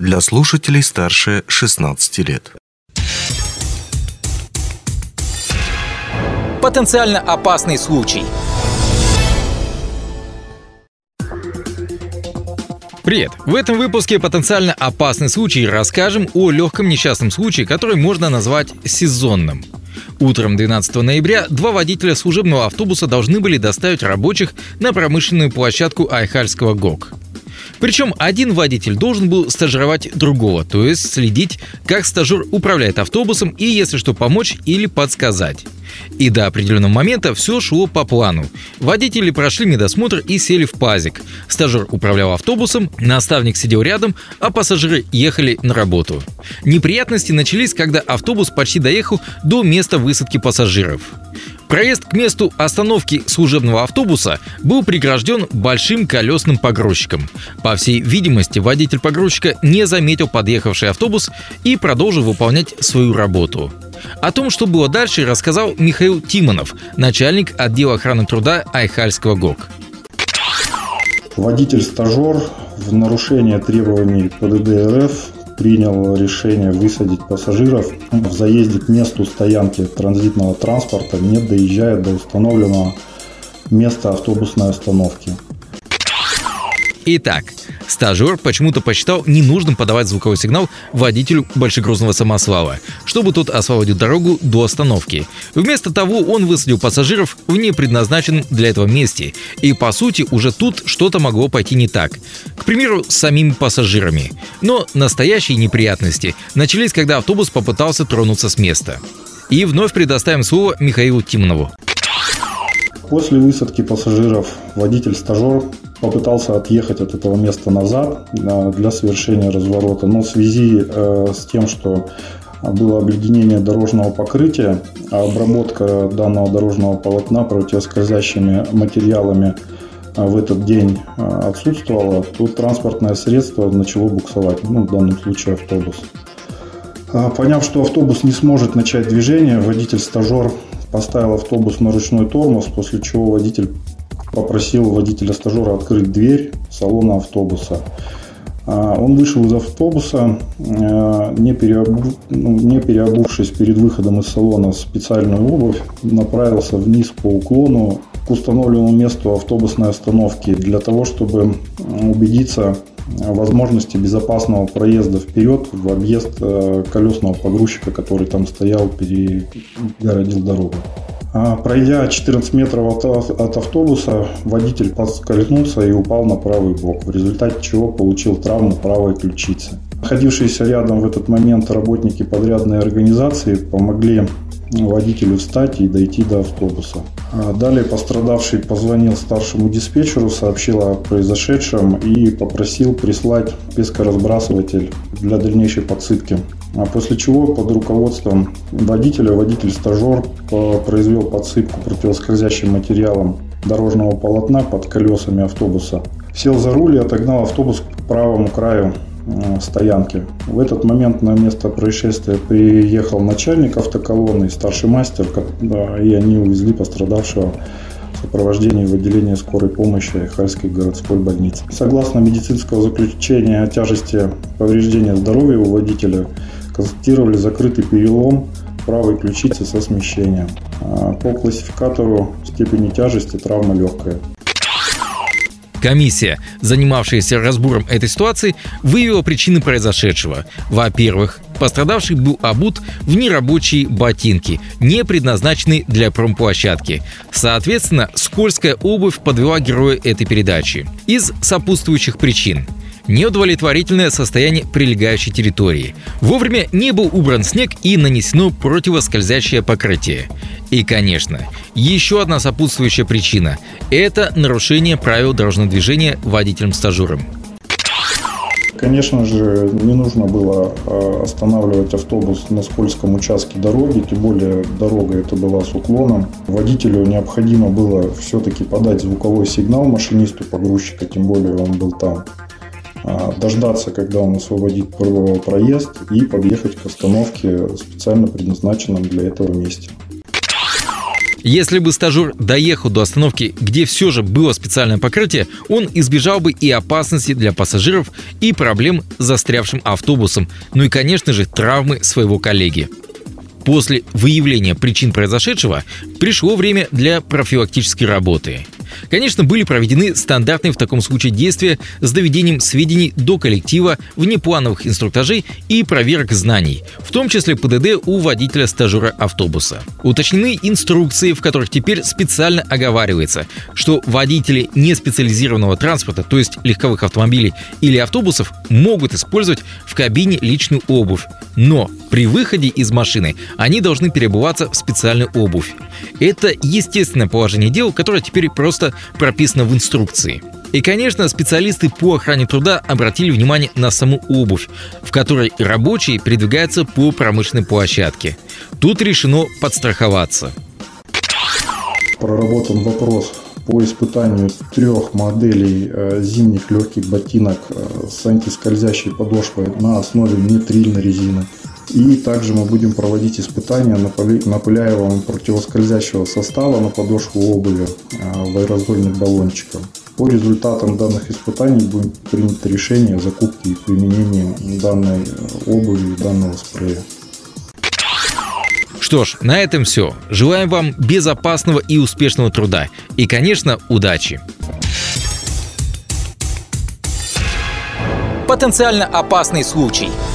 для слушателей старше 16 лет. Потенциально опасный случай. Привет! В этом выпуске потенциально опасный случай расскажем о легком несчастном случае, который можно назвать сезонным. Утром 12 ноября два водителя служебного автобуса должны были доставить рабочих на промышленную площадку Айхальского ГОК. Причем один водитель должен был стажировать другого, то есть следить, как стажер управляет автобусом и, если что, помочь или подсказать. И до определенного момента все шло по плану. Водители прошли медосмотр и сели в пазик. Стажер управлял автобусом, наставник сидел рядом, а пассажиры ехали на работу. Неприятности начались, когда автобус почти доехал до места высадки пассажиров. Проезд к месту остановки служебного автобуса был прегражден большим колесным погрузчиком. По всей видимости, водитель погрузчика не заметил подъехавший автобус и продолжил выполнять свою работу. О том, что было дальше, рассказал Михаил Тимонов, начальник отдела охраны труда Айхальского ГОК. Водитель-стажер в нарушение требований ПДД РФ принял решение высадить пассажиров в заезде к месту стоянки транзитного транспорта, не доезжая до установленного места автобусной остановки. Итак, Стажер почему-то посчитал ненужным подавать звуковой сигнал водителю большегрузного самосвала, чтобы тот освободил дорогу до остановки. Вместо того он высадил пассажиров в непредназначенном для этого месте. И по сути уже тут что-то могло пойти не так. К примеру, с самими пассажирами. Но настоящие неприятности начались, когда автобус попытался тронуться с места. И вновь предоставим слово Михаилу Тимонову. После высадки пассажиров водитель-стажер попытался отъехать от этого места назад э, для совершения разворота, но в связи э, с тем, что было обледенение дорожного покрытия, а обработка данного дорожного полотна противоскользящими материалами э, в этот день отсутствовала, то транспортное средство начало буксовать, ну, в данном случае автобус. Поняв, что автобус не сможет начать движение, водитель-стажер поставил автобус на ручной тормоз, после чего водитель попросил водителя-стажера открыть дверь салона автобуса. А, он вышел из автобуса, а, не, переобу... ну, не переобувшись перед выходом из салона специальную обувь, направился вниз по уклону к установленному месту автобусной остановки для того, чтобы убедиться в возможности безопасного проезда вперед в объезд а, колесного погрузчика, который там стоял, перегородил дорогу. А, пройдя 14 метров от, от автобуса, водитель подскользнулся и упал на правый бок, в результате чего получил травму правой ключицы. Находившиеся рядом в этот момент работники подрядной организации помогли водителю встать и дойти до автобуса. А далее пострадавший позвонил старшему диспетчеру, сообщил о произошедшем и попросил прислать пескоразбрасыватель для дальнейшей подсыпки а после чего под руководством водителя, водитель-стажер произвел подсыпку противоскользящим материалом дорожного полотна под колесами автобуса. Сел за руль и отогнал автобус к правому краю э, стоянки. В этот момент на место происшествия приехал начальник автоколонны, старший мастер, и они увезли пострадавшего в сопровождении в отделение скорой помощи Хальской городской больницы. Согласно медицинского заключения о тяжести повреждения здоровья у водителя, констатировали закрытый перелом правой ключицы со смещением. А, по классификатору степени тяжести травма легкая. Комиссия, занимавшаяся разбором этой ситуации, выявила причины произошедшего. Во-первых, пострадавший был обут в нерабочие ботинки, не предназначенные для промплощадки. Соответственно, скользкая обувь подвела героя этой передачи. Из сопутствующих причин – неудовлетворительное состояние прилегающей территории. Вовремя не был убран снег и нанесено противоскользящее покрытие. И, конечно, еще одна сопутствующая причина – это нарушение правил дорожного движения водителем-стажером. Конечно же, не нужно было а, останавливать автобус на скользком участке дороги, тем более дорога это была с уклоном. Водителю необходимо было все-таки подать звуковой сигнал машинисту погрузчика, тем более он был там. А, дождаться, когда он освободит проезд и подъехать к остановке, специально предназначенном для этого месте. Если бы стажер доехал до остановки, где все же было специальное покрытие, он избежал бы и опасности для пассажиров, и проблем с застрявшим автобусом, ну и, конечно же, травмы своего коллеги. После выявления причин произошедшего пришло время для профилактической работы. Конечно, были проведены стандартные в таком случае действия с доведением сведений до коллектива, внеплановых инструктажей и проверок знаний, в том числе ПДД у водителя-стажера автобуса. Уточнены инструкции, в которых теперь специально оговаривается, что водители неспециализированного транспорта, то есть легковых автомобилей или автобусов, могут использовать в кабине личную обувь, но при выходе из машины они должны перебываться в специальную обувь. Это естественное положение дел, которое теперь просто прописано в инструкции. И, конечно, специалисты по охране труда обратили внимание на саму обувь, в которой рабочие передвигаются по промышленной площадке. Тут решено подстраховаться. Проработан вопрос по испытанию трех моделей э, зимних легких ботинок э, с антискользящей подошвой на основе нитрильной резины. И также мы будем проводить испытания напыляемого противоскользящего состава на подошву обуви а, в аэрозольных баллончиках. По результатам данных испытаний будет принято решение о закупке и применении данной обуви и данного спрея. Что ж, на этом все. Желаем вам безопасного и успешного труда. И, конечно, удачи. Потенциально опасный случай –